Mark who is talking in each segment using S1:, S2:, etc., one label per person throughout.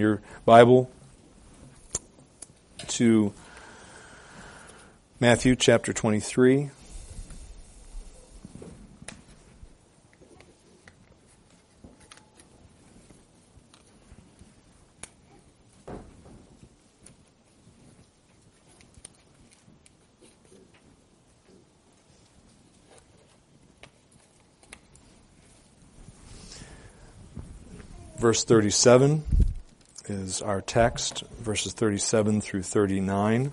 S1: your Bible to Matthew chapter 23. Verse 37 is our text, verses 37 through 39.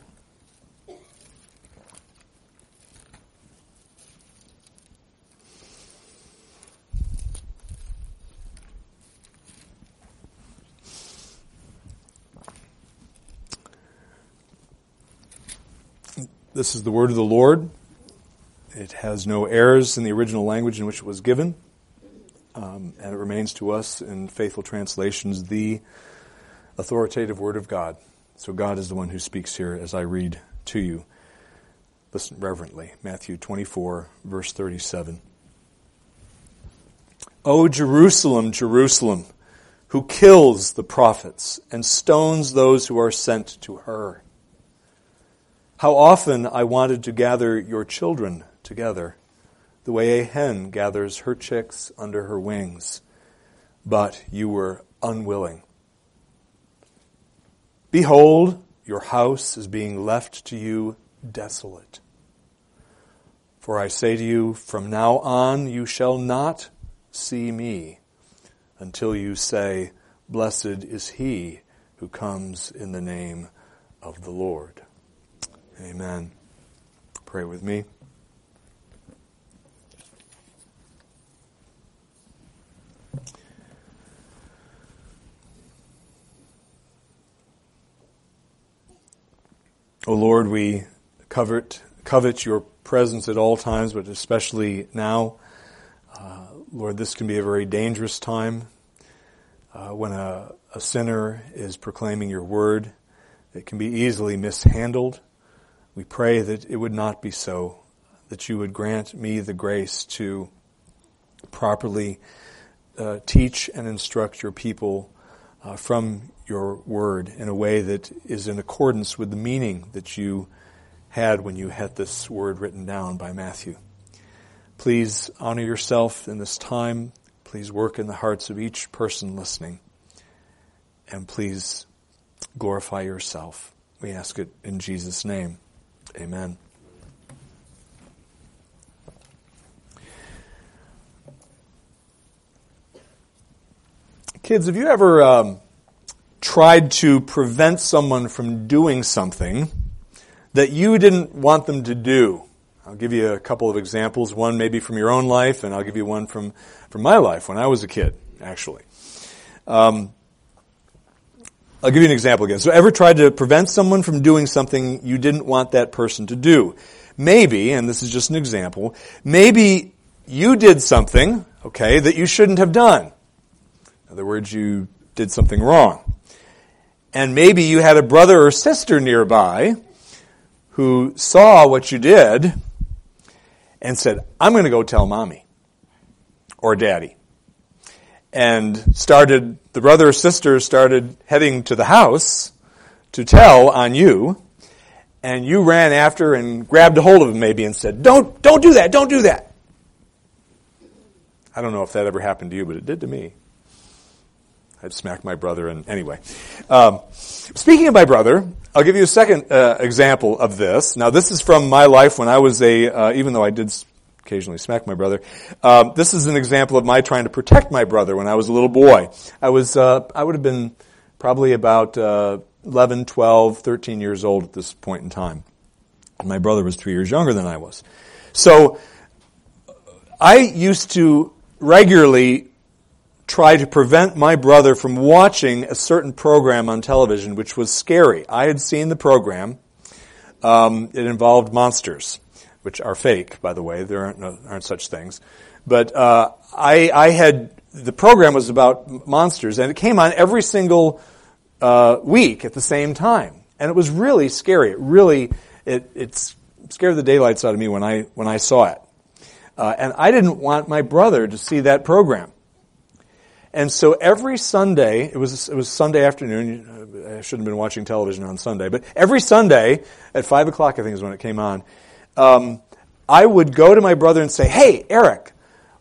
S1: This is the word of the Lord. It has no errors in the original language in which it was given, um, and it remains to us in faithful translations the authoritative Word of God. So God is the one who speaks here as I read to you. Listen reverently. Matthew 24, verse 37. O Jerusalem, Jerusalem, who kills the prophets and stones those who are sent to her. How often I wanted to gather your children together, the way a hen gathers her chicks under her wings, but you were unwilling. Behold, your house is being left to you desolate. For I say to you, from now on you shall not see me until you say, Blessed is he who comes in the name of the Lord. Amen. Pray with me. O Lord, we covet, covet your presence at all times, but especially now. Uh, Lord, this can be a very dangerous time uh, when a, a, sinner is proclaiming your word. It can be easily mishandled. We pray that it would not be so, that you would grant me the grace to properly uh, teach and instruct your people uh, from your word in a way that is in accordance with the meaning that you had when you had this word written down by Matthew. Please honor yourself in this time. Please work in the hearts of each person listening. And please glorify yourself. We ask it in Jesus' name. Amen. Kids, have you ever um, tried to prevent someone from doing something that you didn't want them to do. I'll give you a couple of examples, one maybe from your own life, and I'll give you one from, from my life when I was a kid, actually. Um, I'll give you an example again. So ever tried to prevent someone from doing something you didn't want that person to do? Maybe, and this is just an example, maybe you did something, okay, that you shouldn't have done. In other words, you did something wrong and maybe you had a brother or sister nearby who saw what you did and said, I'm going to go tell mommy or daddy. And started, the brother or sister started heading to the house to tell on you. And you ran after and grabbed a hold of him maybe and said, don't, don't do that, don't do that. I don't know if that ever happened to you, but it did to me. I'd smack my brother, and anyway. Um, speaking of my brother, I'll give you a second uh, example of this. Now, this is from my life when I was a, uh, even though I did occasionally smack my brother, um, this is an example of my trying to protect my brother when I was a little boy. I was, uh, I would have been probably about uh, 11, 12, 13 years old at this point in time. My brother was three years younger than I was. So, I used to regularly try to prevent my brother from watching a certain program on television, which was scary. I had seen the program. Um, it involved monsters, which are fake, by the way. There aren't, no, aren't such things. But uh, I, I, had the program was about monsters, and it came on every single uh, week at the same time, and it was really scary. It really it, it scared the daylights out of me when I when I saw it, uh, and I didn't want my brother to see that program. And so every Sunday, it was, it was Sunday afternoon, I shouldn't have been watching television on Sunday, but every Sunday at 5 o'clock, I think is when it came on, um, I would go to my brother and say, hey, Eric,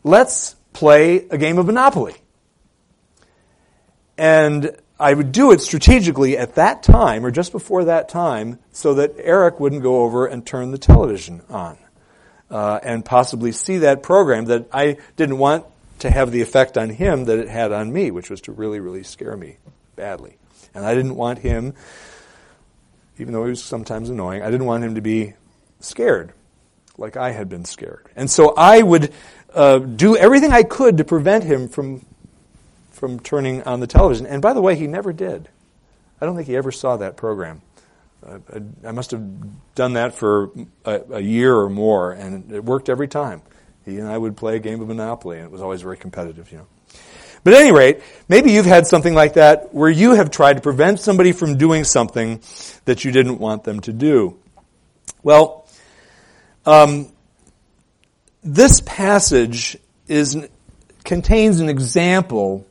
S1: let's play a game of Monopoly. And I would do it strategically at that time or just before that time so that Eric wouldn't go over and turn the television on uh, and possibly see that program that I didn't want to have the effect on him that it had on me, which was to really, really scare me badly. And I didn't want him, even though he was sometimes annoying, I didn't want him to be scared like I had been scared. And so I would uh, do everything I could to prevent him from from turning on the television. And by the way, he never did. I don't think he ever saw that program. Uh, I, I, must have done that for a, a, year or more, and it worked every time. He and I would play a game of Monopoly, and it was always very competitive, you know. But at any rate, maybe you've had something like that where you have tried to prevent somebody from doing something that you didn't want them to do. Well, um, this passage is contains an example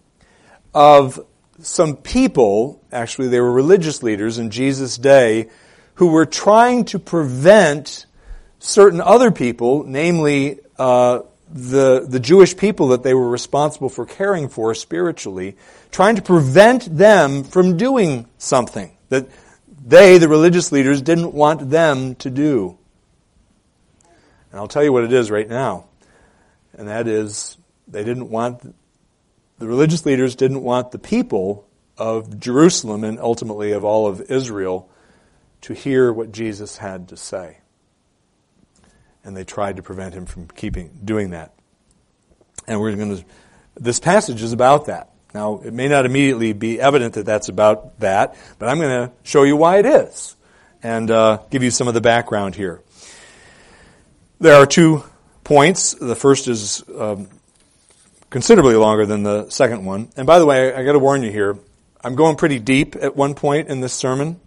S1: of some people, actually they were religious leaders in Jesus' day, who were trying to prevent certain other people, namely uh, the, the Jewish people that they were responsible for caring for spiritually, trying to prevent them from doing something that they, the religious leaders, didn't want them to do. And I'll tell you what it is right now. And that is, they didn't want the religious leaders didn't want the people of Jerusalem and ultimately of all of Israel to hear what Jesus had to say. And they tried to prevent him from keeping doing that. And we're going to this passage is about that. Now, it may not immediately be evident that that's about that, but I'm going to show you why it is and uh, give you some of the background here. There are two points. The first is um, considerably longer than the second one. And by the way, I, I got to warn you here. I'm going pretty deep at one point in this sermon,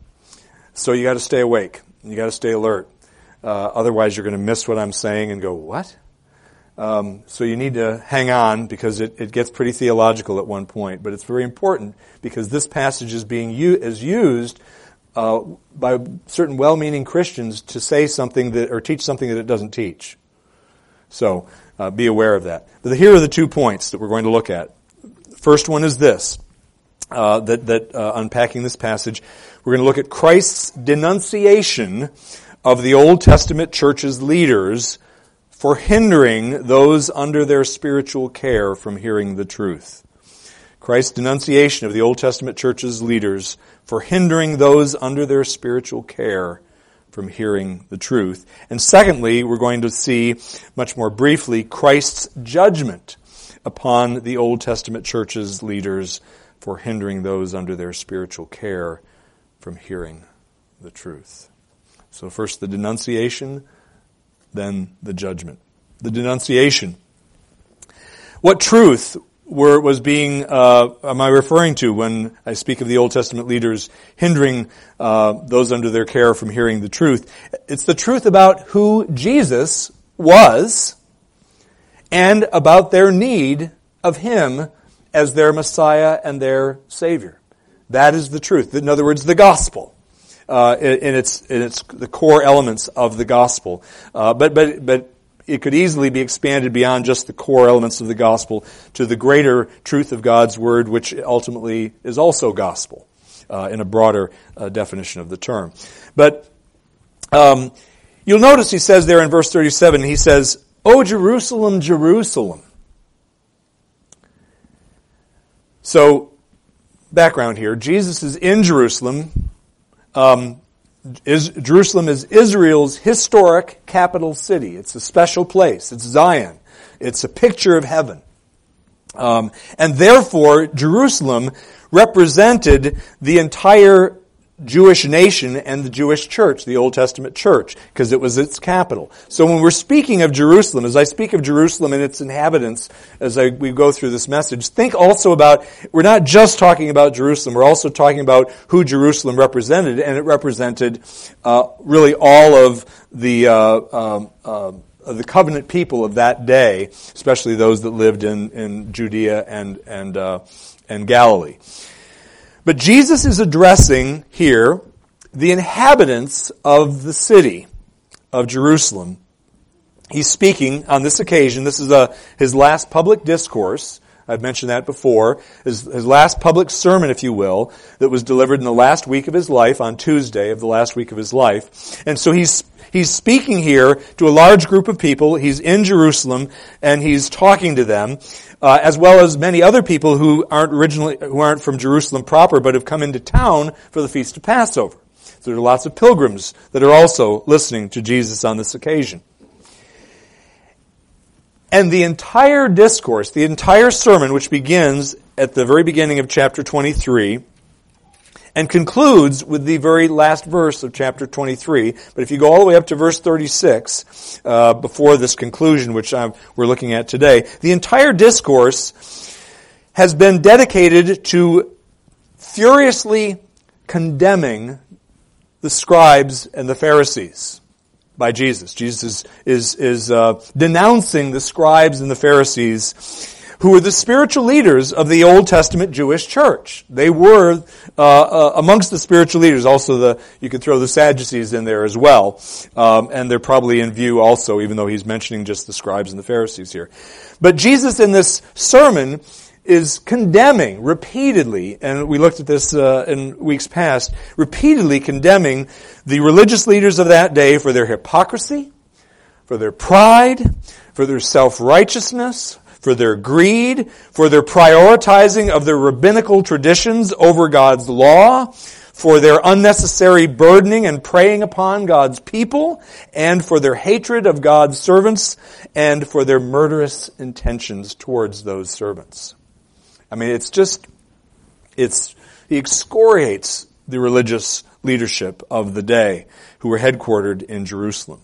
S1: so you got to stay awake. You got to stay alert. Uh, otherwise, you're going to miss what I'm saying and go, "What?" Um, so you need to hang on because it, it gets pretty theological at one point. But it's very important because this passage is being u- is used uh, by certain well-meaning Christians to say something that or teach something that it doesn't teach. So uh, be aware of that. But here are the two points that we're going to look at. First one is this, uh, that, that uh, unpacking this passage, we're going to look at Christ's denunciation of the Old Testament church's leaders for hindering those under their spiritual care from hearing the truth. Christ's denunciation of the Old Testament church's leaders for hindering those under their spiritual care from hearing the truth. And secondly, we're going to see much more briefly Christ's judgment upon the Old Testament church's leaders for hindering those under their spiritual care from hearing the truth. So first the denunciation, then the judgment. The denunciation. What truth were, was being, uh, am I referring to when I speak of the Old Testament leaders hindering uh, those under their care from hearing the truth? It's the truth about who Jesus was and about their need of Him as their Messiah and their Savior. That is the truth. In other words, the gospel. Uh, in, its in its the core elements of the gospel, uh, but but but it could easily be expanded beyond just the core elements of the gospel to the greater truth of God's word, which ultimately is also gospel uh, in a broader uh, definition of the term. But um, you'll notice he says there in verse 37, he says, "O Jerusalem, Jerusalem." So, background here: Jesus is in Jerusalem. Um, is, Jerusalem is Israel's historic capital city. It's a special place. It's Zion. It's a picture of heaven. Um, and therefore, Jerusalem represented the entire Jewish nation and the Jewish church, the Old Testament church, because it was its capital. So when we're speaking of Jerusalem, as I speak of Jerusalem and its inhabitants, as I, we go through this message, think also about, we're not just talking about Jerusalem, we're also talking about who Jerusalem represented, and it represented uh, really all of the uh, um, uh, the covenant people of that day, especially those that lived in, in Judea and, and, uh, and Galilee. But Jesus is addressing here the inhabitants of the city of Jerusalem. He's speaking on this occasion. This is a, his last public discourse. I've mentioned that before. His, his last public sermon, if you will, that was delivered in the last week of his life, on Tuesday of the last week of his life. And so he's, he's speaking here to a large group of people. He's in Jerusalem, and he's talking to them, uh, as well as many other people who aren't originally, who aren't from Jerusalem proper, but have come into town for the Feast of Passover. So there are lots of pilgrims that are also listening to Jesus on this occasion. And the entire discourse, the entire sermon, which begins at the very beginning of chapter 23 and concludes with the very last verse of chapter 23. But if you go all the way up to verse 36, uh, before this conclusion, which I'm, we're looking at today, the entire discourse has been dedicated to furiously condemning the scribes and the Pharisees by Jesus. Jesus is, is, is uh, denouncing the scribes and the Pharisees who were the spiritual leaders of the Old Testament Jewish church. They were uh, uh, amongst the spiritual leaders. Also, the you could throw the Sadducees in there as well, um, and they're probably in view also, even though he's mentioning just the scribes and the Pharisees here. But Jesus in this sermon is condemning repeatedly, and we looked at this uh, in weeks past, repeatedly condemning the religious leaders of that day for their hypocrisy, for their pride, for their self-righteousness, for their greed, for their prioritizing of their rabbinical traditions over God's law, for their unnecessary burdening and preying upon God's people, and for their hatred of God's servants, and for their murderous intentions towards those servants. I mean, it's just, it's, he excoriates the religious leadership of the day who were headquartered in Jerusalem.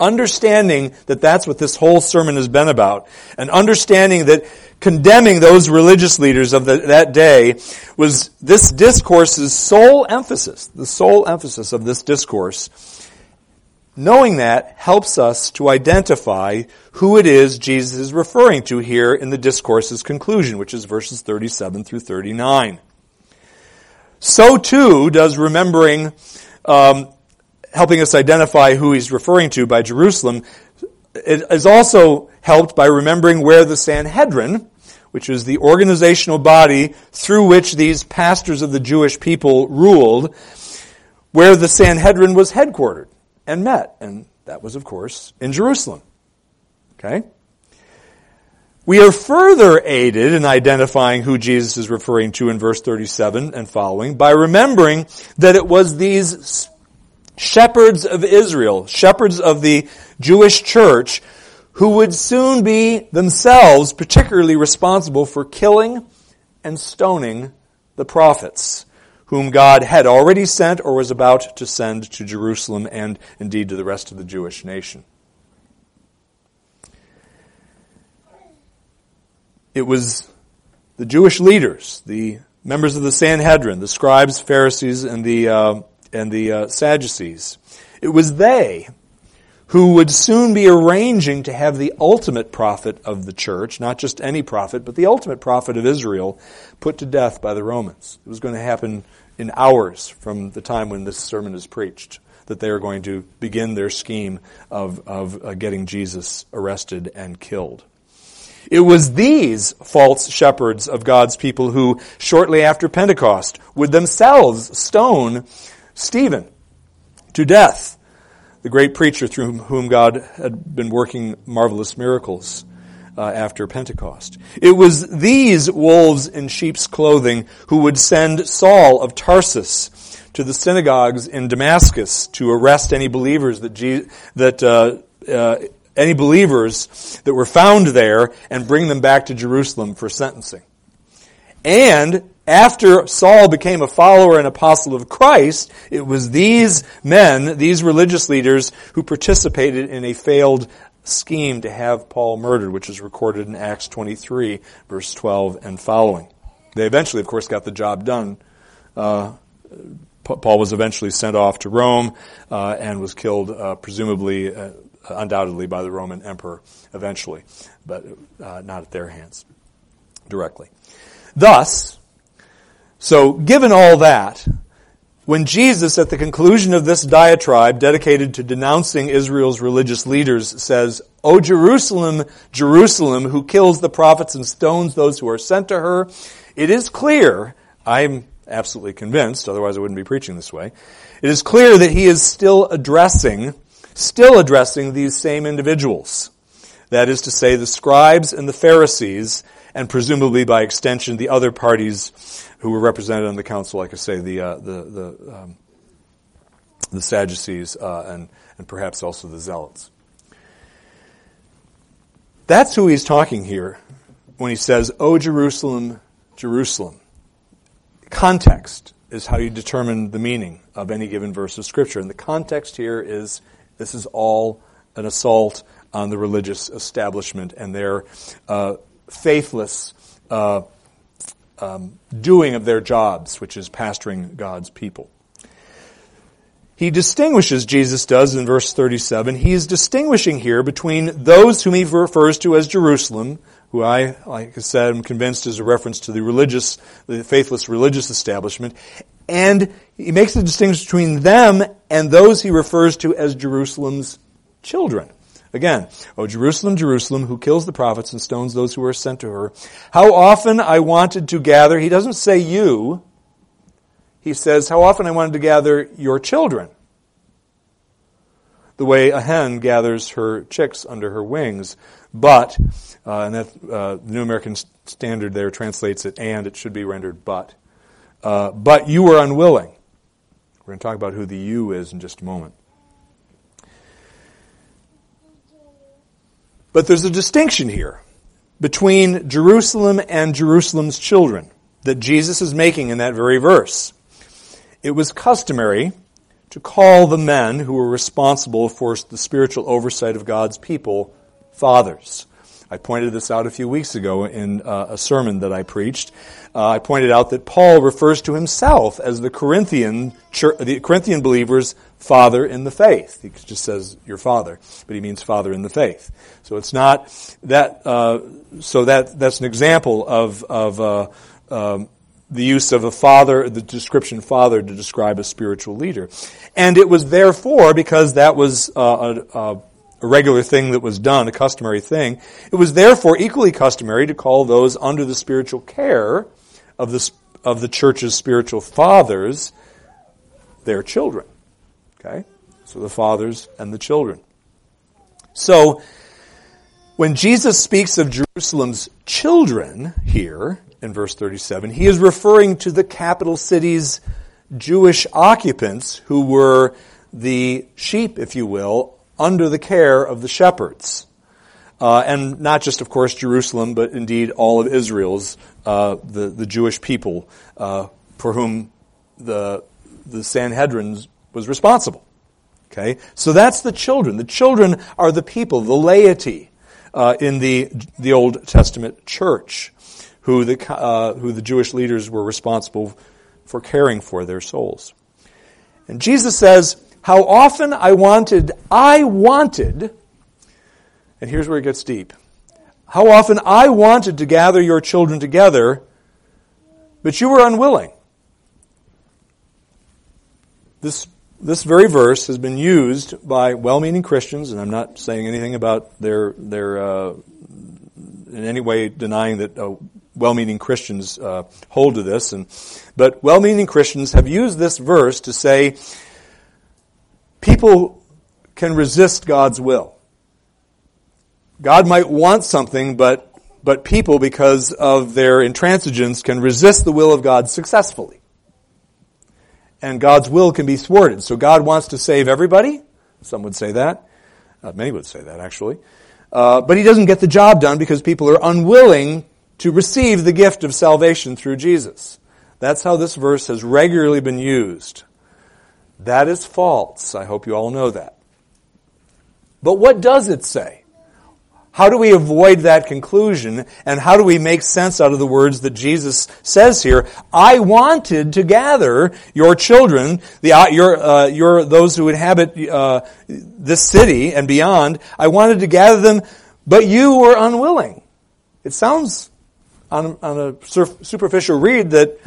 S1: Understanding that that's what this whole sermon has been about, and understanding that condemning those religious leaders of the, that day was this discourse's sole emphasis, the sole emphasis of this discourse Knowing that helps us to identify who it is Jesus is referring to here in the discourse's conclusion, which is verses 37 through 39. So too does remembering, um, helping us identify who he's referring to by Jerusalem, it is also helped by remembering where the Sanhedrin, which is the organizational body through which these pastors of the Jewish people ruled, where the Sanhedrin was headquartered and met. And that was, of course, in Jerusalem. Okay? We are further aided in identifying who Jesus is referring to in verse 37 and following by remembering that it was these shepherds of Israel, shepherds of the Jewish church, who would soon be themselves particularly responsible for killing and stoning the prophets whom God had already sent or was about to send to Jerusalem and indeed to the rest of the Jewish nation. It was the Jewish leaders, the members of the Sanhedrin, the scribes, Pharisees, and the, uh, and the uh, Sadducees. It was they who would soon be arranging to have the ultimate prophet of the church, not just any prophet, but the ultimate prophet of Israel, put to death by the Romans. It was going to happen in hours from the time when this sermon is preached that they are going to begin their scheme of, of uh, getting Jesus arrested and killed. It was these false shepherds of God's people who, shortly after Pentecost, would themselves stone Stephen to death, the great preacher through whom God had been working marvelous miracles uh, after Pentecost. It was these wolves in sheep's clothing who would send Saul of Tarsus to the synagogues in Damascus to arrest any believers that Je- that uh, uh, any believers that were found there and bring them back to Jerusalem for sentencing. And after Saul became a follower and apostle of Christ, it was these men, these religious leaders, who participated in a failed scheme to have Paul murdered, which is recorded in Acts 23, verse 12 and following. They eventually, of course, got the job done. Uh, Paul was eventually sent off to Rome uh, and was killed, uh, presumably, uh, undoubtedly, by the Roman emperor eventually, but uh, not at their hands directly. Thus, so given all that, when Jesus, at the conclusion of this diatribe dedicated to denouncing Israel's religious leaders, says, O Jerusalem, Jerusalem, who kills the prophets and stones those who are sent to her, it is clear, I'm absolutely convinced, otherwise I wouldn't be preaching this way, it is clear that he is still addressing, still addressing these same individuals. That is to say, the scribes and the Pharisees, and presumably by extension the other parties who were represented on the council, like I say, the, uh, the, the, um, the Sadducees uh, and, and perhaps also the Zealots. That's who he's talking here when he says, O Jerusalem, Jerusalem. Context is how you determine the meaning of any given verse of Scripture. And the context here is this is all an assault on the religious establishment and their uh, faithless uh, um, doing of their jobs, which is pastoring God's people. He distinguishes, Jesus does in verse 37, he is distinguishing here between those whom he refers to as Jerusalem, who I, like I said, am convinced is a reference to the religious, the faithless religious establishment. And he makes the distinction between them and those he refers to as Jerusalem's children. Again, O Jerusalem, Jerusalem, who kills the prophets and stones those who are sent to her. How often I wanted to gather, he doesn't say you, he says, how often I wanted to gather your children. The way a hen gathers her chicks under her wings. But, uh, and that, uh, the New American Standard there translates it and, it should be rendered but. Uh, but you were unwilling. We're going to talk about who the you is in just a moment. But there's a distinction here between Jerusalem and Jerusalem's children that Jesus is making in that very verse. It was customary to call the men who were responsible for the spiritual oversight of God's people fathers. I pointed this out a few weeks ago in uh, a sermon that I preached. Uh, I pointed out that Paul refers to himself as the Corinthian church, the Corinthian believers' father in the faith. He just says your father, but he means father in the faith. So it's not that. Uh, so that that's an example of of uh, um, the use of a father, the description father, to describe a spiritual leader, and it was therefore because that was uh, a, a a regular thing that was done, a customary thing. It was therefore equally customary to call those under the spiritual care of the, of the church's spiritual fathers their children. Okay? So the fathers and the children. So, when Jesus speaks of Jerusalem's children here in verse 37, he is referring to the capital city's Jewish occupants who were the sheep, if you will, under the care of the shepherds. Uh, and not just, of course, Jerusalem, but indeed all of Israel's, uh, the, the Jewish people, uh, for whom the, the Sanhedrin was responsible. Okay? So that's the children. The children are the people, the laity, uh, in the, the Old Testament church, who the, uh, who the Jewish leaders were responsible for caring for their souls. And Jesus says, how often I wanted, I wanted, and here's where it gets deep. How often I wanted to gather your children together, but you were unwilling. This, this very verse has been used by well-meaning Christians, and I'm not saying anything about their, their, uh, in any way denying that uh, well-meaning Christians uh, hold to this, and, but well-meaning Christians have used this verse to say, people can resist God's will. God might want something, but, but people, because of their intransigence, can resist the will of God successfully. And God's will can be thwarted. So God wants to save everybody. Some would say that. Uh, many would say that, actually. Uh, but he doesn't get the job done because people are unwilling to receive the gift of salvation through Jesus. That's how this verse has regularly been used. That is false. I hope you all know that. But what does it say? How do we avoid that conclusion? And how do we make sense out of the words that Jesus says here? I wanted to gather your children, the, uh, your, uh, your, those who inhabit uh, this city and beyond. I wanted to gather them, but you were unwilling. It sounds on, on a superficial read that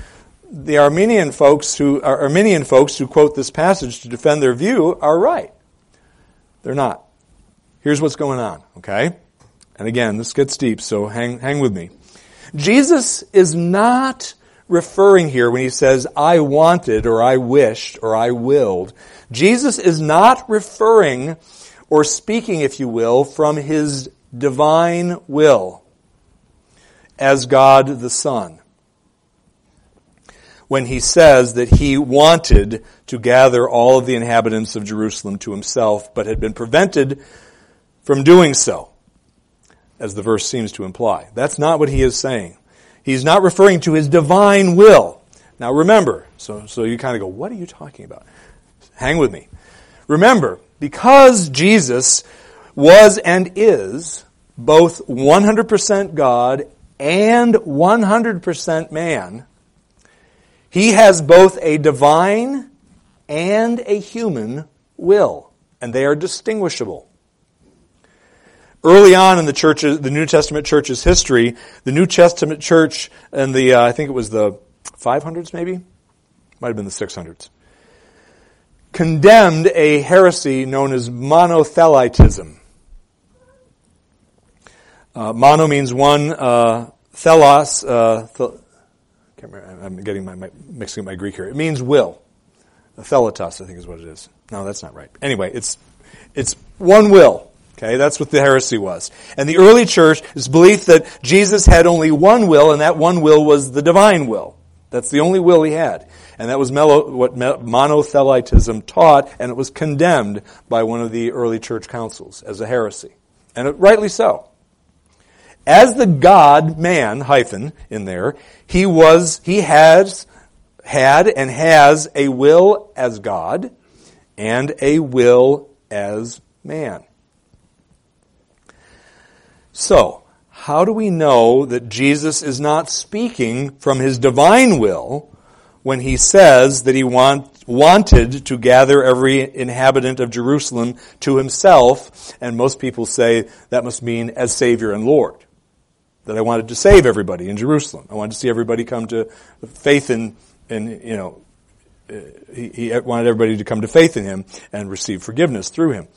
S1: the Arminian folks who uh, Arminian folks who quote this passage to defend their view are right. They're not. Here's what's going on, okay? And again, this gets deep, so hang, hang with me. Jesus is not referring here when he says, I wanted, or I wished, or I willed. Jesus is not referring or speaking, if you will, from his divine will as God the Son. When he says that he wanted to gather all of the inhabitants of Jerusalem to himself, but had been prevented from doing so as the verse seems to imply. That's not what he is saying. He's not referring to his divine will. Now remember, so, so you kind of go, what are you talking about? Hang with me. Remember, because Jesus was and is both 100% God and 100% man, he has both a divine and a human will, and they are distinguishable. Early on in the church, the New Testament church's history, the New Testament church in the, uh, I think it was the 500s maybe? Might have been the 600s. Condemned a heresy known as monothelitism. Uh, mono means one, uh, thelos, uh, can't remember, I'm getting my, my, mixing up my Greek here. It means will. Theletos, I think is what it is. No, that's not right. Anyway, it's, it's one will. Okay, that's what the heresy was. And the early church is belief that Jesus had only one will, and that one will was the divine will. That's the only will he had. And that was what monothelitism taught, and it was condemned by one of the early church councils as a heresy. And it, rightly so. As the God man, hyphen, in there, he was, he has, had and has a will as God and a will as man. So, how do we know that Jesus is not speaking from his divine will when he says that he want, wanted to gather every inhabitant of Jerusalem to himself? And most people say that must mean as Savior and Lord. That I wanted to save everybody in Jerusalem. I wanted to see everybody come to faith in, in you know, uh, he, he wanted everybody to come to faith in him and receive forgiveness through him.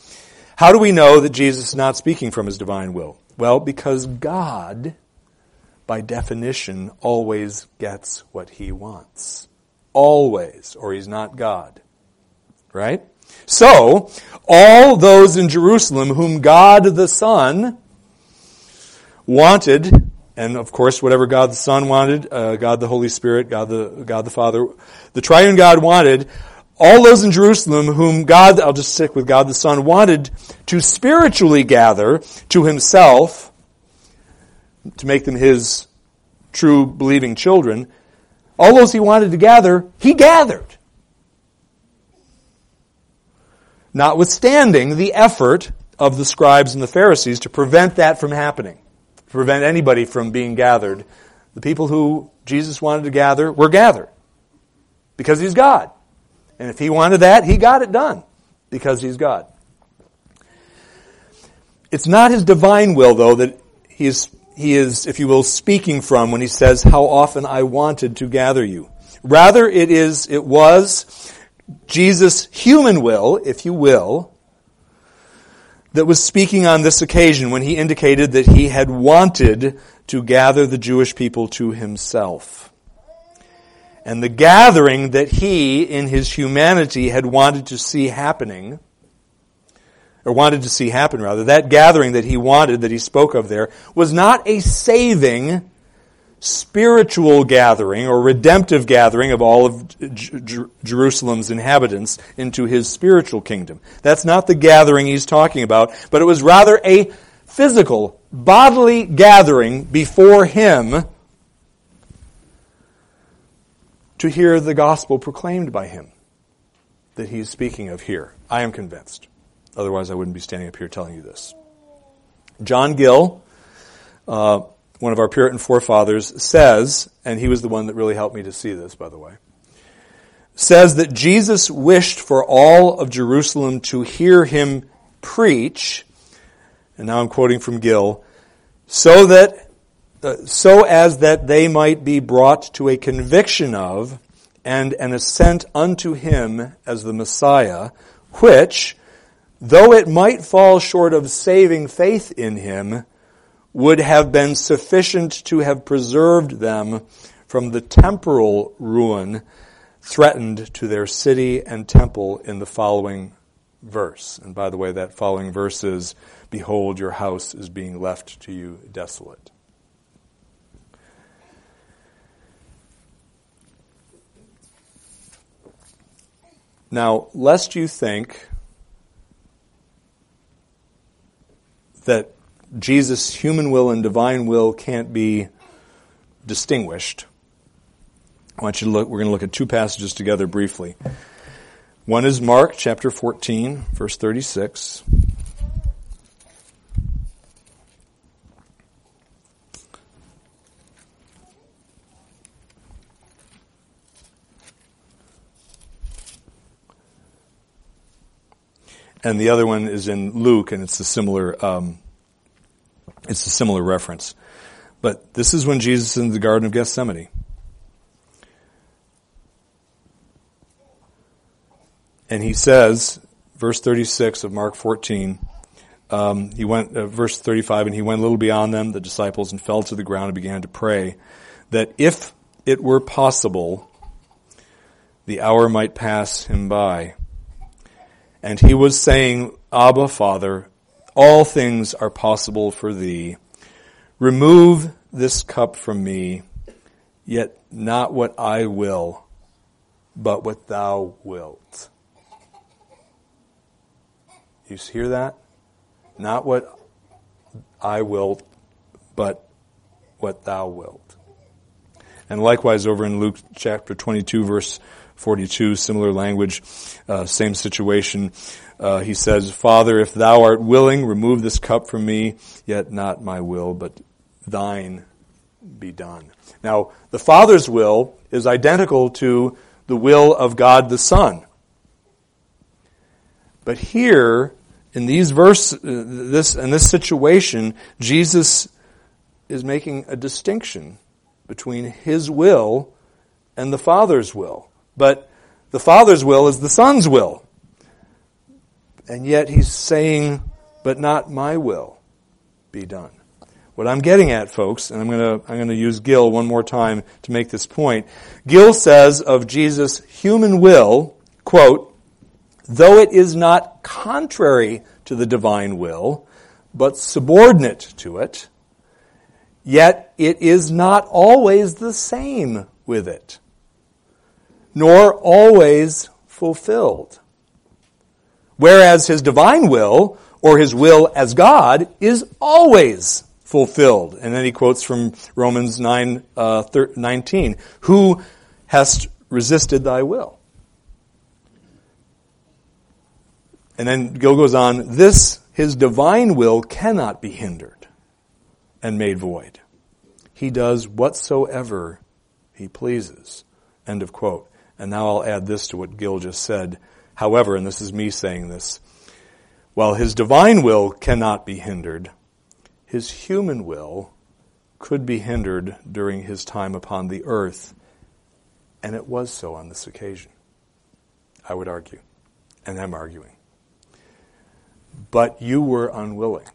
S1: How do we know that Jesus is not speaking from his divine will? Well, because God, by definition, always gets what he wants. Always, or he's not God. Right? So, all those in Jerusalem whom God the Son wanted, and of course, whatever God the Son wanted, uh, God the Holy Spirit, God the, God the Father, the triune God wanted, all those in Jerusalem whom God, I'll just stick with God the Son, wanted to spiritually gather to himself, to make them his true believing children, all those he wanted to gather, he gathered. Notwithstanding the effort of the scribes and the Pharisees to prevent that from happening, prevent anybody from being gathered, the people who Jesus wanted to gather were gathered. Because he's God. And if he wanted that, he got it done because he's God. It's not his divine will, though, that he is, he is, if you will, speaking from when he says, how often I wanted to gather you. Rather, it is, it was Jesus' human will, if you will, that was speaking on this occasion when he indicated that he had wanted to gather the Jewish people to himself. And the gathering that he, in his humanity, had wanted to see happening, or wanted to see happen rather, that gathering that he wanted, that he spoke of there, was not a saving, spiritual gathering or redemptive gathering of all of Jerusalem's inhabitants into his spiritual kingdom. That's not the gathering he's talking about, but it was rather a physical, bodily gathering before him to hear the gospel proclaimed by him that he's speaking of here. I am convinced. Otherwise, I wouldn't be standing up here telling you this. John Gill, uh, one of our Puritan forefathers, says, and he was the one that really helped me to see this, by the way, says that Jesus wished for all of Jerusalem to hear him preach, and now I'm quoting from Gill, so that uh, so as that they might be brought to a conviction of and an assent unto him as the Messiah, which, though it might fall short of saving faith in him, would have been sufficient to have preserved them from the temporal ruin threatened to their city and temple in the following verse. And by the way, that following verse is, Behold, your house is being left to you desolate. Now, lest you think that Jesus' human will and divine will can't be distinguished. I want you to look, we're going to look at two passages together briefly. One is Mark chapter 14, verse 36. And the other one is in Luke, and it's a similar um, it's a similar reference. But this is when Jesus is in the Garden of Gethsemane. And he says, verse 36 of Mark 14, um, he went, uh, verse 35, and he went a little beyond them, the disciples, and fell to the ground and began to pray that if it were possible, the hour might pass him by. And he was saying, Abba, Father, all things are possible for thee. Remove this cup from me, yet not what I will, but what thou wilt. You hear that? Not what I will, but what thou wilt. And likewise over in Luke chapter 22 verse 42, similar language, uh, same situation. Uh, he says, Father, if thou art willing, remove this cup from me, yet not my will, but thine be done. Now, the Father's will is identical to the will of God the Son. But here, in these verses, uh, this, in this situation, Jesus is making a distinction between His will and the Father's will. But the Father's will is the Son's will. And yet he's saying, but not my will be done. What I'm getting at, folks, and I'm gonna, I'm gonna use Gill one more time to make this point. Gill says of Jesus' human will, quote, though it is not contrary to the divine will, but subordinate to it, yet it is not always the same with it, nor always fulfilled. Whereas his divine will, or his will as God, is always fulfilled. And then he quotes from Romans 9, uh, 19, Who hast resisted thy will? And then Gill goes on, This, his divine will, cannot be hindered and made void. He does whatsoever he pleases. End of quote. And now I'll add this to what Gill just said. However, and this is me saying this, while his divine will cannot be hindered, his human will could be hindered during his time upon the earth, and it was so on this occasion. I would argue, and am arguing. But you were unwilling.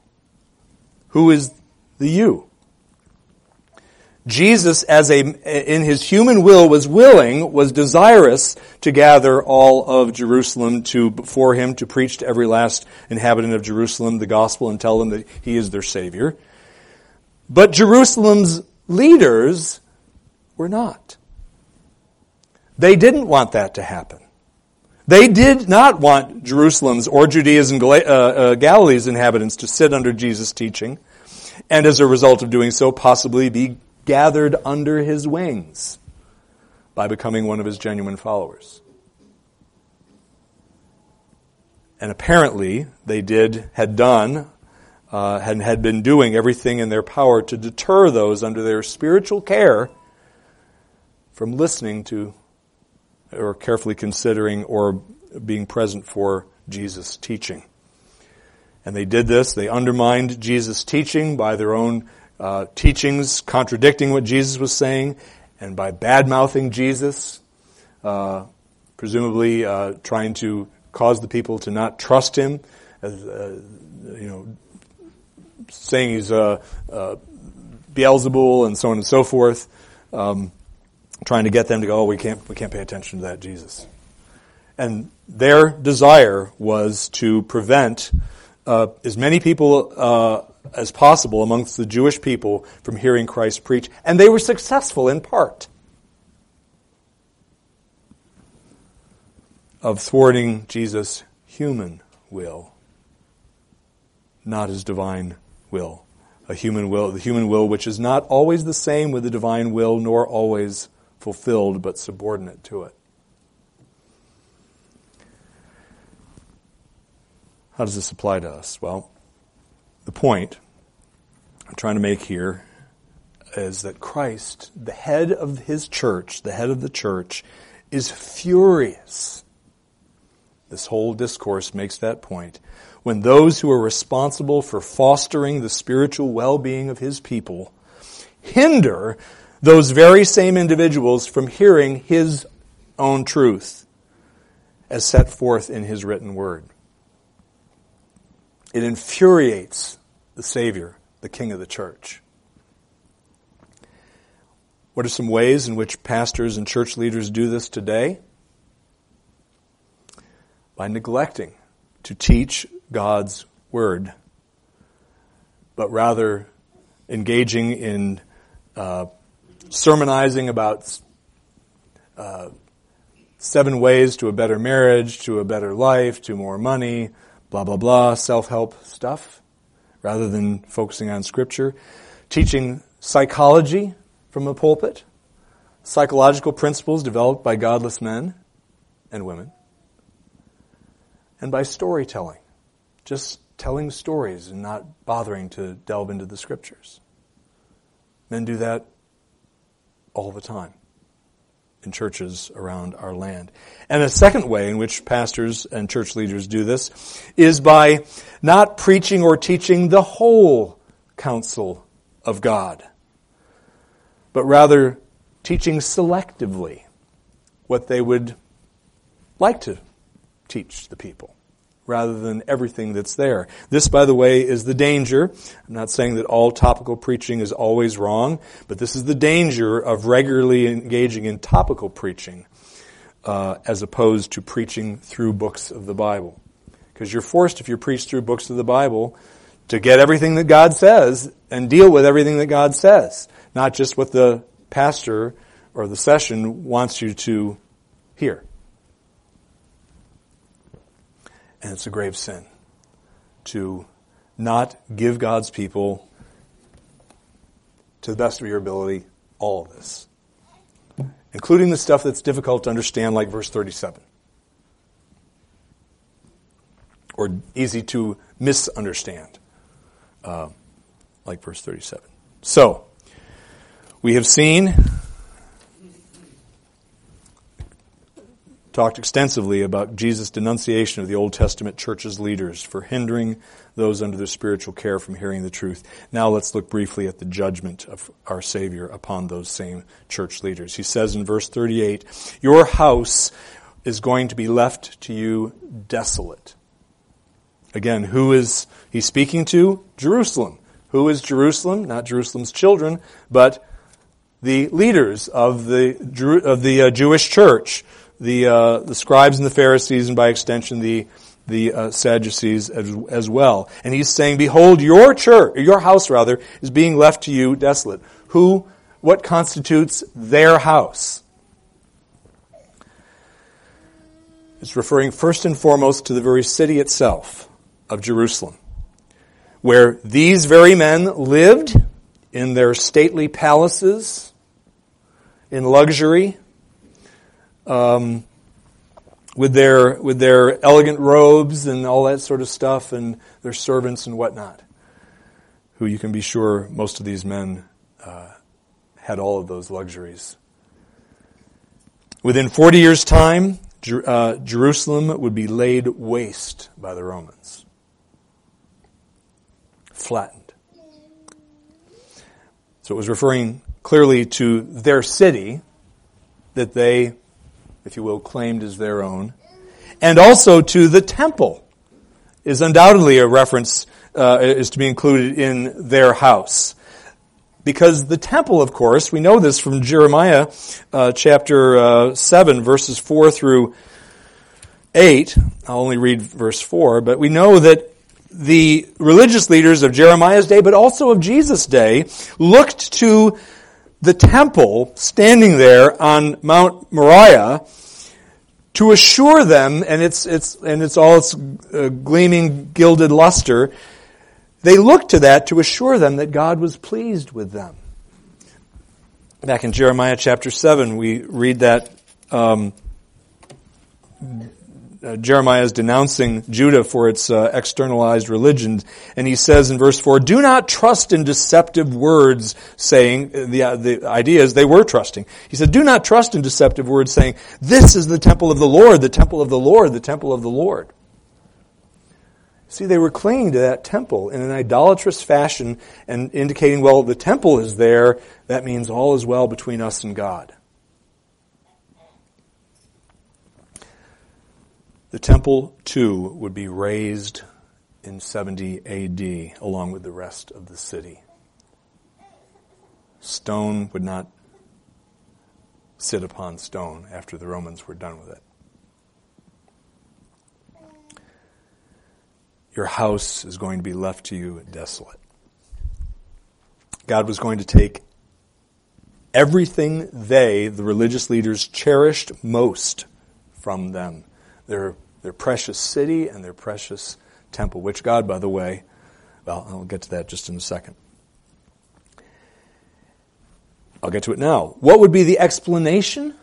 S1: Who is the you? Jesus, as a, in his human will, was willing, was desirous to gather all of Jerusalem to, before him to preach to every last inhabitant of Jerusalem the gospel and tell them that he is their Savior. But Jerusalem's leaders were not. They didn't want that to happen. They did not want Jerusalem's or Judea's and uh, uh, Galilee's inhabitants to sit under Jesus' teaching, and as a result of doing so, possibly be gathered under his wings by becoming one of his genuine followers. And apparently, they did, had done uh, and had been doing everything in their power to deter those under their spiritual care from listening to or carefully considering or being present for Jesus' teaching. And they did this. They undermined Jesus' teaching by their own uh, teachings contradicting what Jesus was saying, and by bad mouthing Jesus, uh, presumably uh, trying to cause the people to not trust him, as, uh, you know, saying he's uh, uh, Beelzebul and so on and so forth, um, trying to get them to go, oh, we can't, we can't pay attention to that Jesus. And their desire was to prevent uh, as many people uh, as possible amongst the Jewish people from hearing Christ preach, and they were successful in part of thwarting Jesus' human will, not his divine will. A human will, the human will which is not always the same with the divine will, nor always fulfilled, but subordinate to it. How does this apply to us? Well, the point I'm trying to make here is that Christ, the head of his church, the head of the church, is furious. This whole discourse makes that point. When those who are responsible for fostering the spiritual well-being of his people hinder those very same individuals from hearing his own truth as set forth in his written word. It infuriates the Savior, the King of the church. What are some ways in which pastors and church leaders do this today? By neglecting to teach God's Word, but rather engaging in uh, sermonizing about uh, seven ways to a better marriage, to a better life, to more money, blah, blah, blah, self-help stuff, rather than focusing on scripture. Teaching psychology from the pulpit, psychological principles developed by godless men and women, and by storytelling, just telling stories and not bothering to delve into the scriptures. Men do that all the time in churches around our land. And a second way in which pastors and church leaders do this is by not preaching or teaching the whole counsel of God, but rather teaching selectively what they would like to teach the people rather than everything that's there. This, by the way, is the danger. I'm not saying that all topical preaching is always wrong, but this is the danger of regularly engaging in topical preaching uh, as opposed to preaching through books of the Bible. Because you're forced, if you preach through books of the Bible, to get everything that God says and deal with everything that God says, not just what the pastor or the session wants you to hear. And it's a grave sin to not give God's people, to the best of your ability, all of this. Including the stuff that's difficult to understand, like verse 37. Or easy to misunderstand, uh, like verse 37. So, we have seen talked extensively about Jesus' denunciation of the Old Testament church's leaders for hindering those under their spiritual care from hearing the truth. Now let's look briefly at the judgment of our Savior upon those same church leaders. He says in verse 38, Your house is going to be left to you desolate. Again, who is he speaking to? Jerusalem. Who is Jerusalem? Not Jerusalem's children, but the leaders of the, of the uh, Jewish church the uh, the scribes and the Pharisees, and by extension the the uh, Sadducees as, as, well. And he's saying, "Behold, your church, your house rather, is being left to you desolate." Who, what constitutes their house? It's referring first and foremost to the very city itself of Jerusalem, where these very men lived in their stately palaces, in luxury, um, with their with their elegant robes and all that sort of stuff, and their servants and whatnot. who you can be sure most of these men uh, had all of those luxuries. Within 40 years' time, Jer- uh, Jerusalem would be laid waste by the Romans. Flattened. So it was referring clearly to their city that they, if you will, claimed as their own, and also to the temple is undoubtedly a reference, uh, is to be included in their house. Because the temple, of course, we know this from Jeremiah uh, chapter uh, 7, verses 4 through 8. I'll only read verse 4, but we know that the religious leaders of Jeremiah's day, but also of Jesus' day, looked to the temple standing there on Mount Moriah to assure them, and it's, it's, and it's all its uh, gleaming gilded luster, they looked to that to assure them that God was pleased with them. Back in Jeremiah chapter 7, we read that um, uh, Jeremiah is denouncing Judah for its uh, externalized religion, and he says in verse four, "Do not trust in deceptive words, saying uh, the uh, the idea is they were trusting." He said, "Do not trust in deceptive words, saying this is the temple of the Lord, the temple of the Lord, the temple of the Lord." See, they were clinging to that temple in an idolatrous fashion and indicating, well, the temple is there. That means all is well between us and God. The temple, too, would be razed in 70 AD along with the rest of the city. Stone would not sit upon stone after the Romans were done with it. your house is going to be left to you desolate. God was going to take everything they, the religious leaders, cherished most from them their, their precious city and their precious temple, which God, by the way, well, I'll get to that just in a second. I'll get to it now. What would be the explanation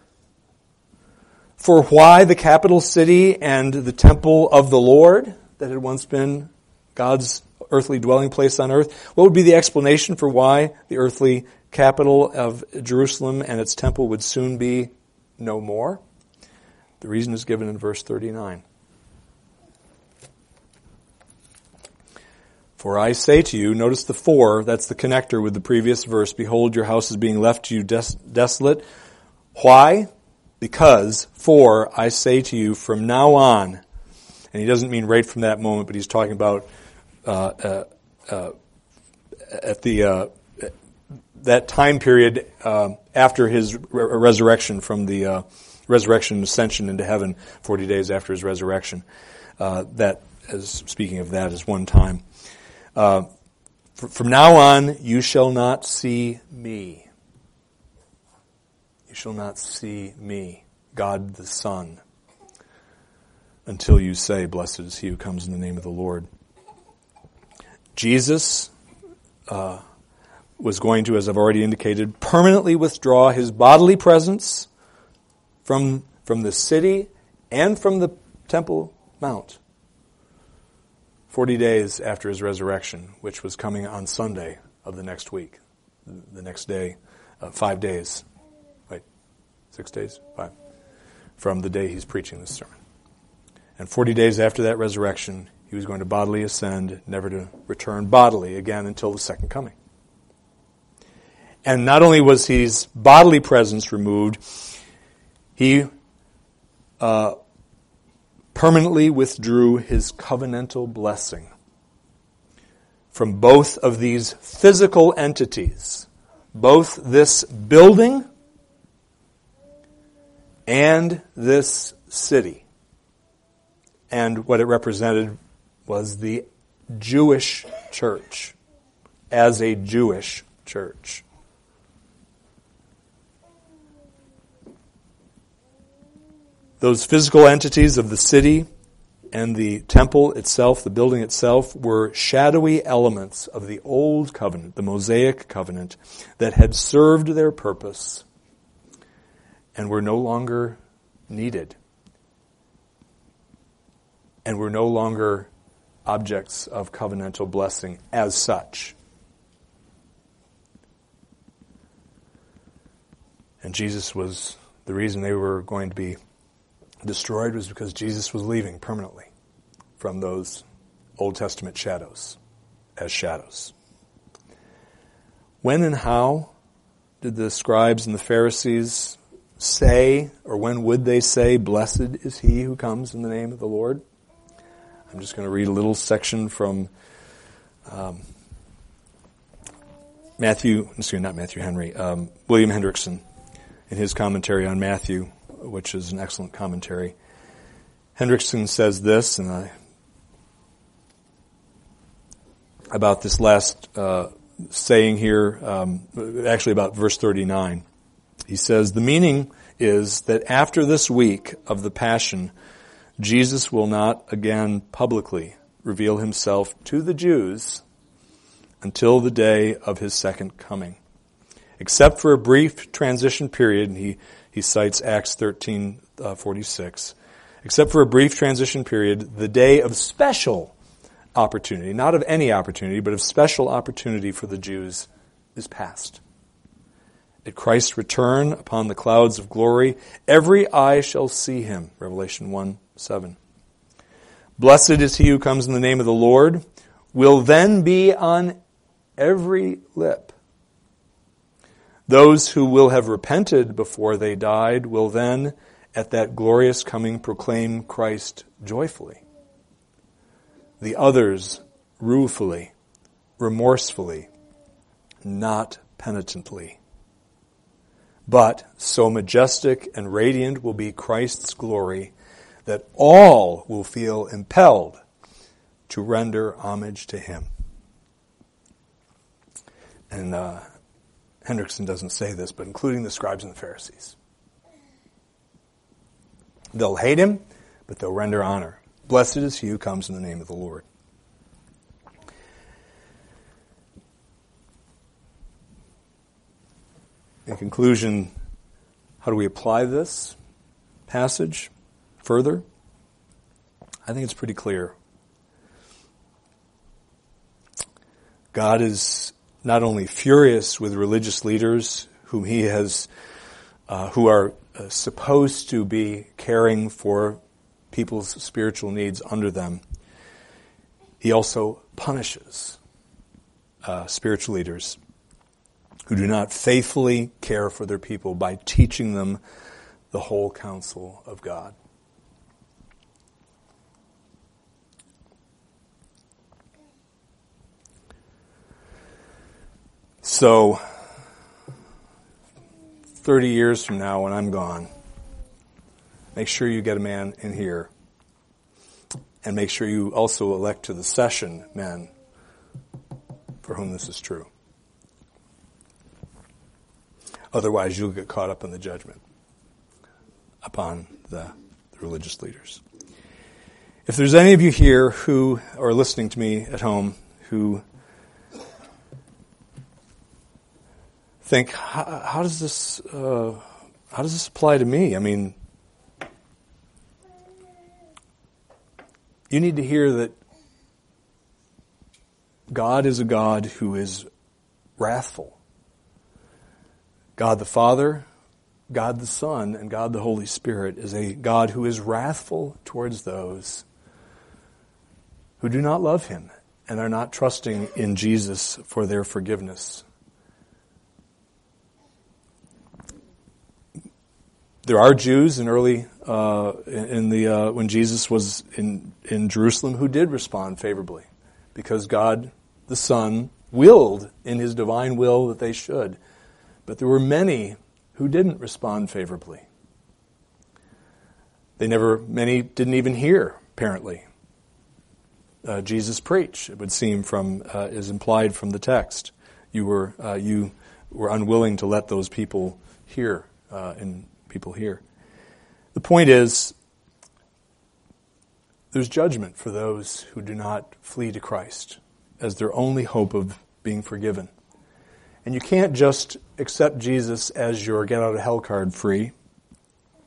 S1: for why the capital city and the temple of the Lord that had once been God's earthly dwelling place on earth? What would be the explanation for why the earthly capital of Jerusalem and its temple would soon be no more? The reason is given in verse 39. For I say to you, notice the four, that's the connector with the previous verse, behold, your house is being left to you des- desolate. Why? Because, for I say to you, from now on, and he doesn't mean right from that moment, but he's talking about uh, uh, uh at the uh, that time period uh, after his re- resurrection from the resurrection and ascension into heaven, forty days after his resurrection. that, as speaking of that, is one time. from now on, you shall not see me. You shall not see me, God the Son until you say, Blessed is he who comes in the name of the Lord. Jesus uh, was going to, as I've already indicated, permanently withdraw his bodily presence from, from the city and from the Temple Mount 40 days after his resurrection, which was coming on Sunday of the next week, the next day, uh, five days. Wait, six days? Five. From the day he's preaching this sermon. And 40 days after that resurrection, he was going to bodily ascend, never to return bodily again until the second coming. And not only was his bodily presence removed, he uh, permanently withdrew his covenantal blessing from both of these physical entities, both this building and this city and what it represented was the Jewish church as a Jewish church. Those physical entities of the city and the temple itself, the building itself, were shadowy elements of the old covenant, the Mosaic covenant, that had served their purpose and were no longer needed and were no longer objects of covenantal blessing as such. And Jesus was the reason they were going to be destroyed was because Jesus was leaving permanently from those Old Testament shadows as shadows. When and how did the scribes and the Pharisees say, or when would they say, Blessed is he who comes in the name of the Lord? I'm just going to read a little section from um, Matthew, excuse me, not Matthew Henry, um, William Hendriksen in his commentary on Matthew, which is an excellent commentary. Hendriksen says this, and I, about this last uh, saying here, um, actually about verse 39. He says, The meaning is that after this week of the Passion, Jesus will not again publicly reveal himself to the Jews until the day of his second coming. Except for a brief transition period, and he, he cites Acts 13, uh, 46. Except for a brief transition period, the day of special opportunity, not of any opportunity, but of special opportunity for the Jews is past. At Christ's return upon the clouds of glory, every eye shall see him. Revelation 1 7. Blessed is he who comes in the name of the Lord, will then be on every lip. Those who will have repented before they died will then, at that glorious coming, proclaim Christ joyfully. The others ruefully, remorsefully, not penitently. But so majestic and radiant will be Christ's glory that all will feel impelled to render homage to him. And uh, Hendriksen doesn't say this, but including the scribes and the Pharisees. They'll hate him, but they'll render honor. Blessed is he who comes in the name of the Lord. In conclusion, how do we apply this passage? further? I think it's pretty clear. God is not only furious with religious leaders whom he has, uh, who are uh, supposed to be caring for people's spiritual needs under them, he also punishes uh, spiritual leaders who do not faithfully care for their people by teaching them the whole counsel of God. So, 30 years from now, when I'm gone, make sure you get a man in here. And make sure you also elect to the session men for whom this is true. Otherwise, you'll get caught up in the judgment upon the, the religious leaders. If there's any of you here who are listening to me at home who think, how, how does this uh, how does this apply to me? I mean, you need to hear that God is a God who is wrathful. God the Father, God the Son, and God the Holy Spirit is a God who is wrathful towards those who do not love Him and are not trusting in Jesus for their forgiveness. There are Jews in early uh, in the uh, when Jesus was in in Jerusalem who did respond favorably, because God the Son willed in His divine will that they should, but there were many who didn't respond favorably. They never many didn't even hear apparently. Uh, Jesus preach. It would seem from uh, is implied from the text. You were uh, you were unwilling to let those people hear uh, in people here. The point is, there's judgment for those who do not flee to Christ as their only hope of being forgiven. And you can't just accept Jesus as your get out of hell card free,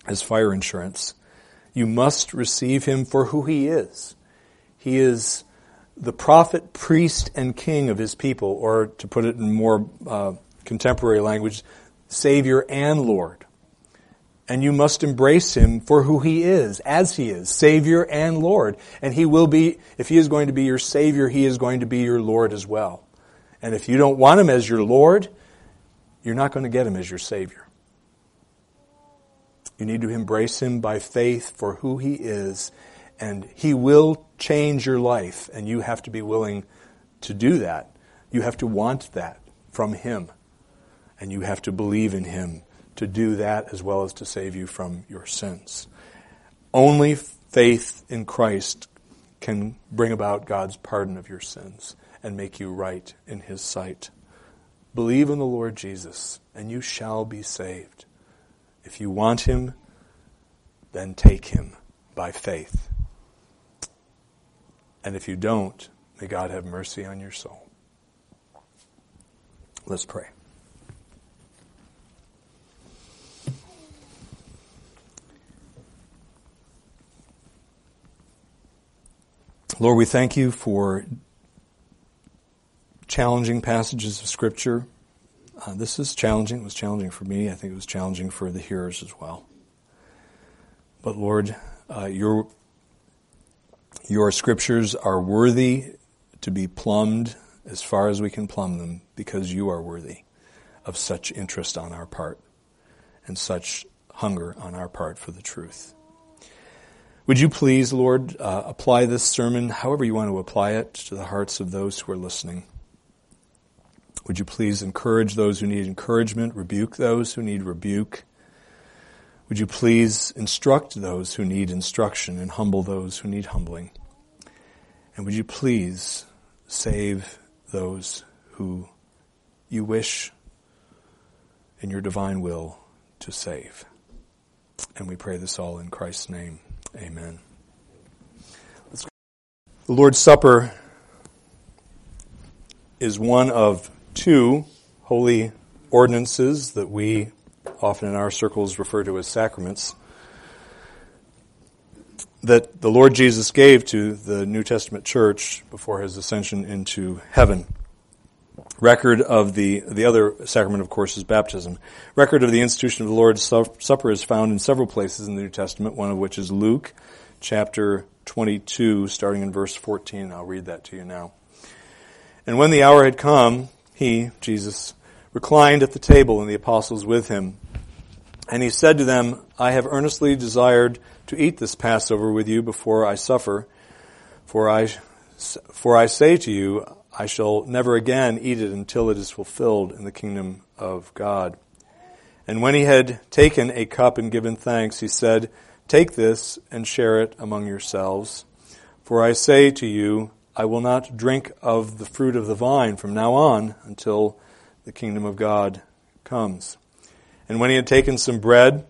S1: as fire insurance. You must receive him for who he is. He is the prophet, priest, and king of his people, or to put it in more uh, contemporary language, Savior and Lord. And you must embrace Him for who He is, as He is, Savior and Lord. And He will be, if He is going to be your Savior, He is going to be your Lord as well. And if you don't want Him as your Lord, you're not going to get Him as your Savior. You need to embrace Him by faith for who He is, and He will change your life, and you have to be willing to do that. You have to want that from Him, and you have to believe in Him to do that as well as to save you from your sins. Only faith in Christ can bring about God's pardon of your sins and make you right in His sight. Believe in the Lord Jesus, and you shall be saved. If you want Him, then take Him by faith. And if you don't, may God have mercy on your soul. Let's pray. Lord, we thank you for challenging passages of Scripture. Uh, this is challenging. It was challenging for me. I think it was challenging for the hearers as well. But Lord, uh, your your scriptures are worthy to be plumbed as far as we can plumb them because you are worthy of such interest on our part and such hunger on our part for the truth. Would you please, Lord, uh, apply this sermon however you want to apply it to the hearts of those who are listening? Would you please encourage those who need encouragement, rebuke those who need rebuke? Would you please instruct those who need instruction and humble those who need humbling? And would you please save those who you wish in your divine will to save? And we pray this all in Christ's name. Amen. The Lord's Supper is one of two holy ordinances that we often in our circles refer to as sacraments that the Lord Jesus gave to the New Testament church before his ascension into heaven. Record of the, the other sacrament, of course, is baptism. Record of the institution of the Lord's Supper is found in several places in the New Testament, one of which is Luke chapter 22, starting in verse 14. I'll read that to you now. And when the hour had come, he, Jesus, reclined at the table and the apostles with him. And he said to them, I have earnestly desired to eat this Passover with you before I suffer, for I, for I say to you, I shall never again eat it until it is fulfilled in the kingdom of God. And when he had taken a cup and given thanks, he said, Take this and share it among yourselves. For I say to you, I will not drink of the fruit of the vine from now on until the kingdom of God comes. And when he had taken some bread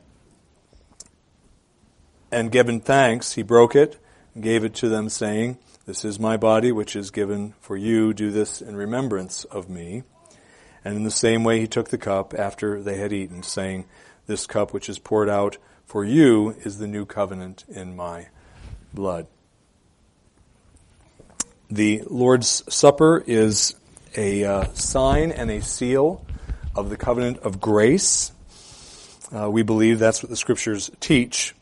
S1: and given thanks, he broke it and gave it to them, saying, this is my body, which is given for you. Do this in remembrance of me. And in the same way, he took the cup after they had eaten, saying, This cup which is poured out for you is the new covenant in my blood. The Lord's Supper is a uh, sign and a seal of the covenant of grace. Uh, we believe that's what the scriptures teach.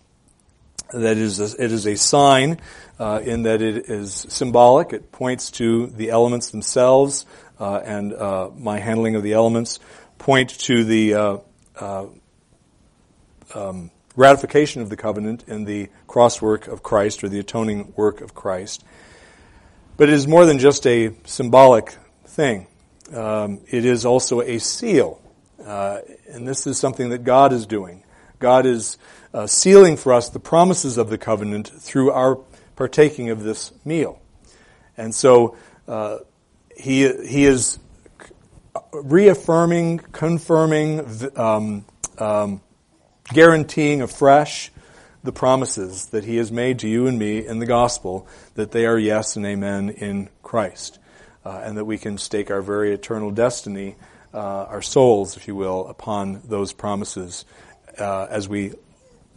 S1: That is, a, it is a sign uh, in that it is symbolic. It points to the elements themselves, uh, and uh, my handling of the elements point to the uh, uh, um, ratification of the covenant in the cross work of Christ or the atoning work of Christ. But it is more than just a symbolic thing. Um, it is also a seal, uh, and this is something that God is doing. God is uh, sealing for us the promises of the covenant through our partaking of this meal. And so uh, he, he is reaffirming, confirming, um, um, guaranteeing afresh the promises that he has made to you and me in the gospel that they are yes and amen in Christ. Uh, and that we can stake our very eternal destiny, uh, our souls, if you will, upon those promises uh, as we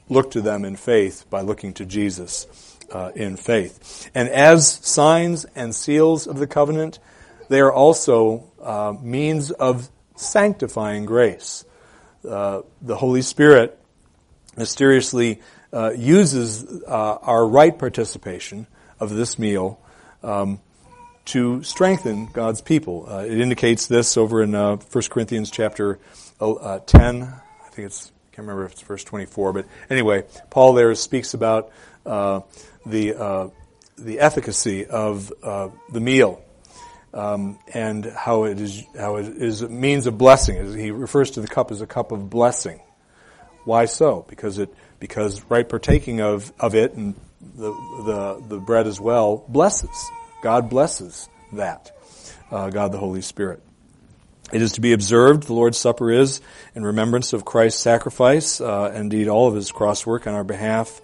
S1: look to them in faith by looking to Jesus uh, in faith. And as signs and seals of the covenant, they are also uh, means of sanctifying grace. uh, the Holy Spirit mysteriously uh, uses uh, our right participation of this meal um, to strengthen God's people. Uh, it indicates this over in uh, 1 Corinthians chapter uh, 10. I think it's, can't remember if it's verse 24, but anyway, Paul there speaks about uh, the, uh, the efficacy of uh, the meal. Um, and how it is how it is a means of blessing. He refers to the cup as a cup of blessing. Why so? Because it because right partaking of, of it and the, the the bread as well blesses. God blesses that. Uh, God the Holy Spirit. It is to be observed, the Lord's Supper is, in remembrance of Christ's sacrifice, uh, indeed all of his cross work on our behalf.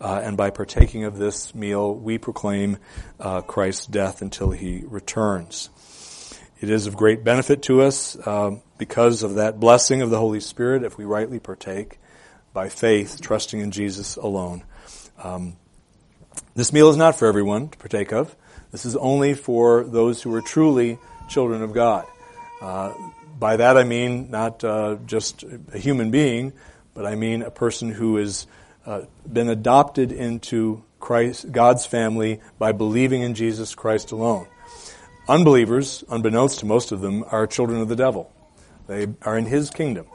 S1: Uh, and by partaking of this meal, we proclaim uh, Christ's death until he returns. It is of great benefit to us uh, because of that blessing of the Holy Spirit if we rightly partake by faith, trusting in Jesus alone. Um, this meal is not for everyone to partake of. This is only for those who are truly children of God. Uh, by that I mean not uh, just a human being, but I mean a person who has uh, been adopted into Christ, God's family by believing in Jesus Christ alone. Unbelievers, unbeknownst to most of them, are children of the devil. They are in his kingdom.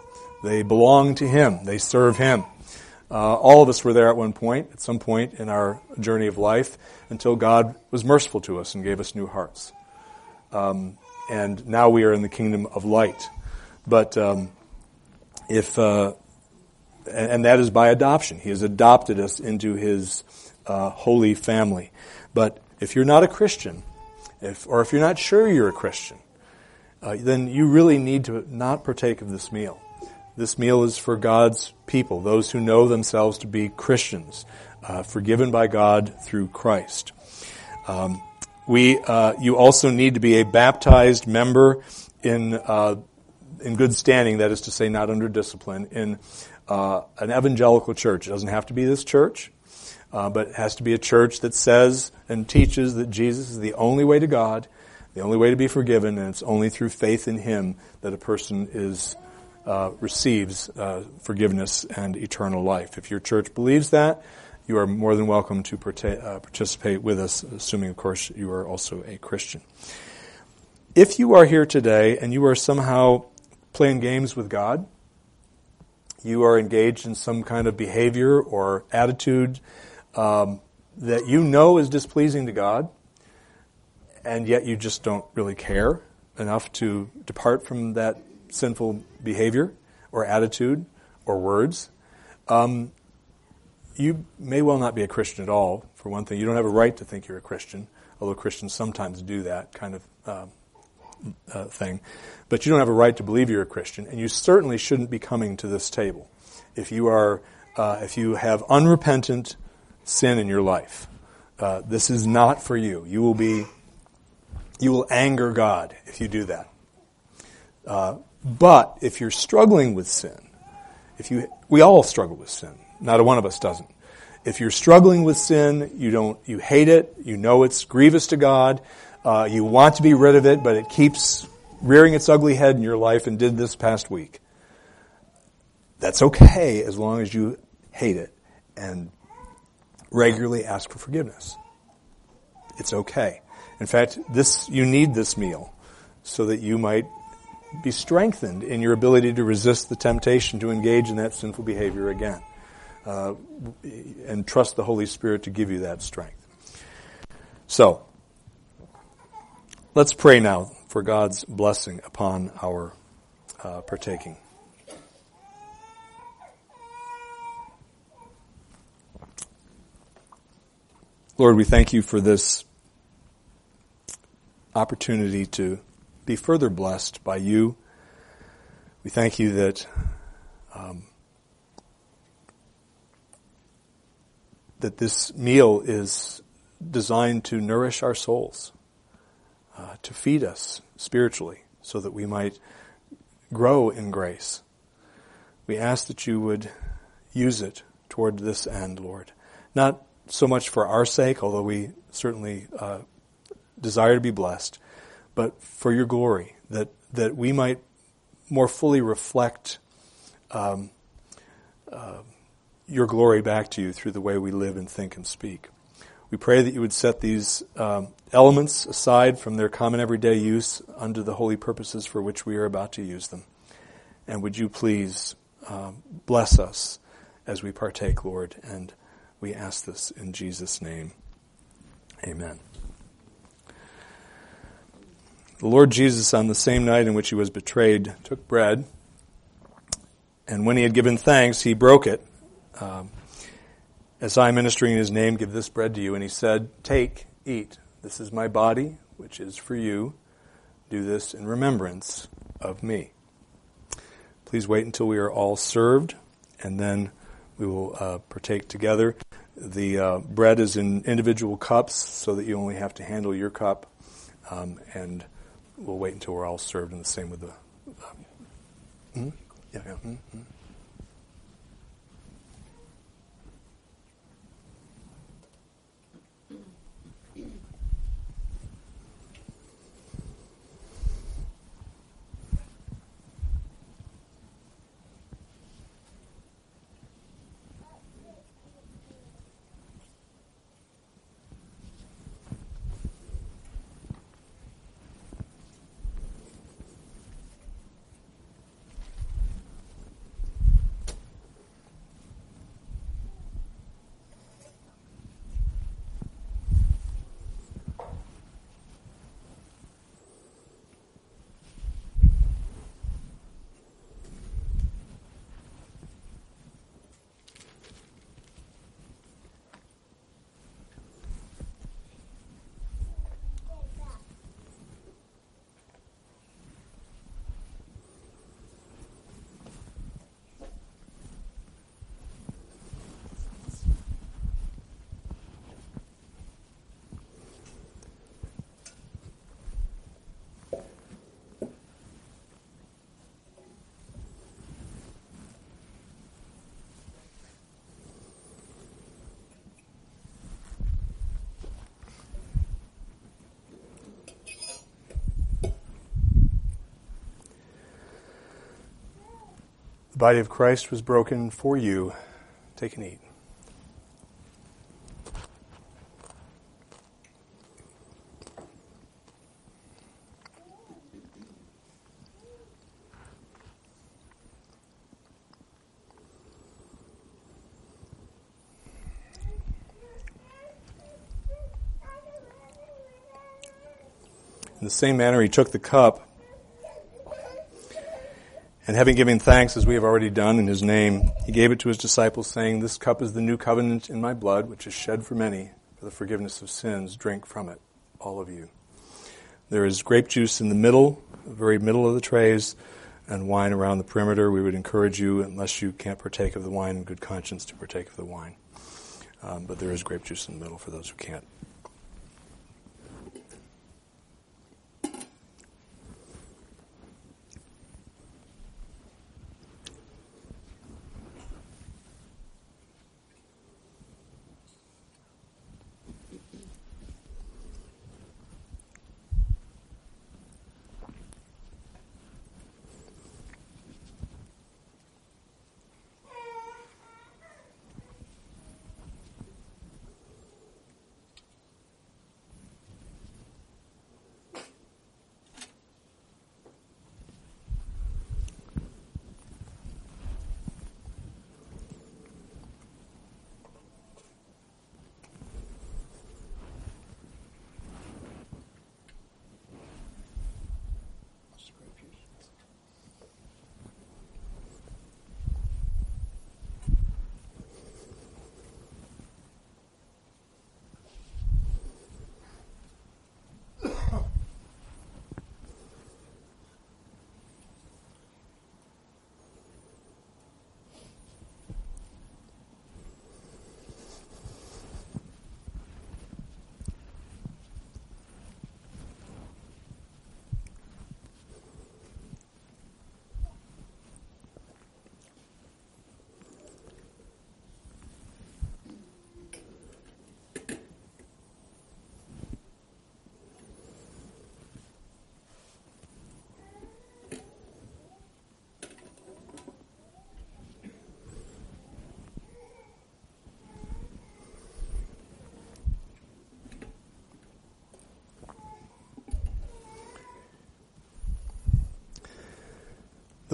S1: They belong to him. They serve him. Uh, all of us were there at one point, at some point in our journey of life, until God was merciful to us and gave us new hearts. Um, and now we are in the kingdom of light. But um, if uh, and, that is by adoption, He has adopted us into His uh, holy family. But if you're not a Christian, if or if you're not sure you're a Christian, uh, then you really need to not partake of this meal. This meal is for God's people, those who know themselves to be Christians, uh, forgiven by God through Christ. Um, we, uh, you also need to be a baptized member in uh, in good standing. That is to say, not under discipline in uh, an evangelical church. It doesn't have to be this church, uh, but it has to be a church that says and teaches that Jesus is the only way to God, the only way to be forgiven, and it's only through faith in Him that a person is uh, receives uh, forgiveness and eternal life. If your church believes that, you are more than welcome to uh, participate with us, assuming, of course, you are also a Christian. If you are here today and you are somehow playing games with God, you are engaged in some kind of behavior or attitude um, that you know is displeasing to God, and yet you just don't really care enough to depart from that sinful behavior or attitude or words, um, you may well not be a Christian at all, for one thing. You don't have a right to think you're a Christian, although Christians sometimes do that kind of uh, uh, thing. But you don't have a right to believe you're a Christian, and you certainly shouldn't be coming to this table if you are uh, if you have unrepentant sin in your life. Uh, this is not for you. You will be you will anger God if you do that. Uh, but if you're struggling with sin, if you, we all struggle with sin. Not a one of us doesn't. If you're struggling with sin, you don't, you hate it, you know it's grievous to God, uh, you want to be rid of it, but it keeps rearing its ugly head in your life and did this past week. That's okay as long as you hate it and regularly ask for forgiveness. It's okay. In fact, this, you need this meal so that you might be strengthened in your ability to resist the temptation to engage in that sinful behavior again. Uh, and trust the Holy Spirit to give you that strength. So, let's pray now for God's blessing upon our uh, partaking. Lord, we thank you for this opportunity to be further blessed by you. We thank you that um, that this meal is designed to nourish our souls, uh, to feed us spiritually, so that we might grow in grace. We ask that you would use it toward this end, Lord. Not so much for our sake, although we certainly uh, desire to be blessed, but for your glory, that, that we might more fully reflect um, uh, your glory back to you through the way we live and think and speak. We pray that you would set these um, elements aside from their common everyday use under the holy purposes for which we are about to use them. And would you please um, bless us as we partake, Lord? And we ask this in Jesus' name. Amen. The Lord Jesus, on the same night in which he was betrayed, took bread, and when he had given thanks, he broke it. Um, as I, am ministering in his name, give this bread to you. And he said, Take, eat. This is my body, which is for you. Do this in remembrance of me. Please wait until we are all served, and then we will uh, partake together. The uh, bread is in individual cups so that you only have to handle your cup, um, and we'll wait until we're all served, and the same with the. Mm-hmm. yeah, yeah. Mm-hmm. Body of Christ was broken for you. Take and eat. In the same manner, he took the cup and having given thanks, as we have already done in his name, he gave it to his disciples, saying, This cup is the new covenant in my blood, which is shed for many for the forgiveness of sins. Drink from it, all of you. There is grape juice in the middle, the very middle of the trays, and wine around the perimeter. We would encourage you, unless you can't partake of the wine in good conscience, to partake of the wine. Um, but there is grape juice in the middle for those who can't.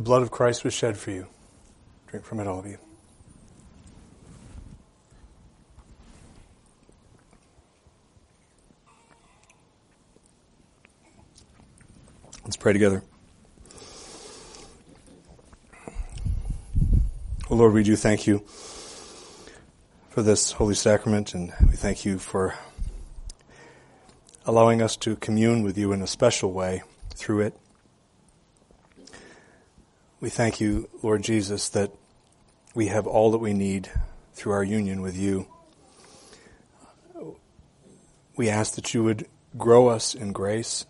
S2: Blood of Christ was shed for you. Drink from it, all of you.
S1: Let's pray together. Oh Lord, we do thank you for this holy sacrament, and we thank you for allowing us to commune with you in a special way through it. We thank you, Lord Jesus, that we have all that we need through our union with you. We ask that you would grow us in grace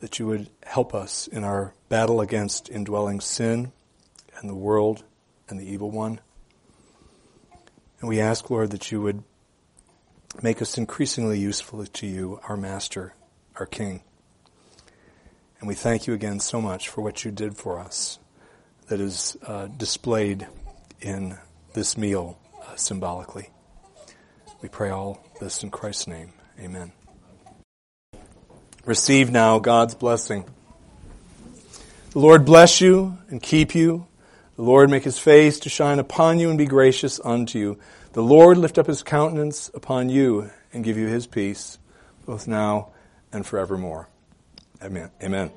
S1: that you would help us in our battle against indwelling sin and the world and the evil one. And we ask, Lord, that you would make us increasingly useful to you, our Master, our King. And we thank you again so much for what you did for us that is uh, displayed in this meal uh, symbolically. We pray all this in Christ's name. Amen. Receive now God's blessing. The Lord bless you and keep you. The Lord make his face to shine upon you and be gracious unto you. The Lord lift up his countenance upon you and give you his peace, both now and forevermore. Amen. Amen.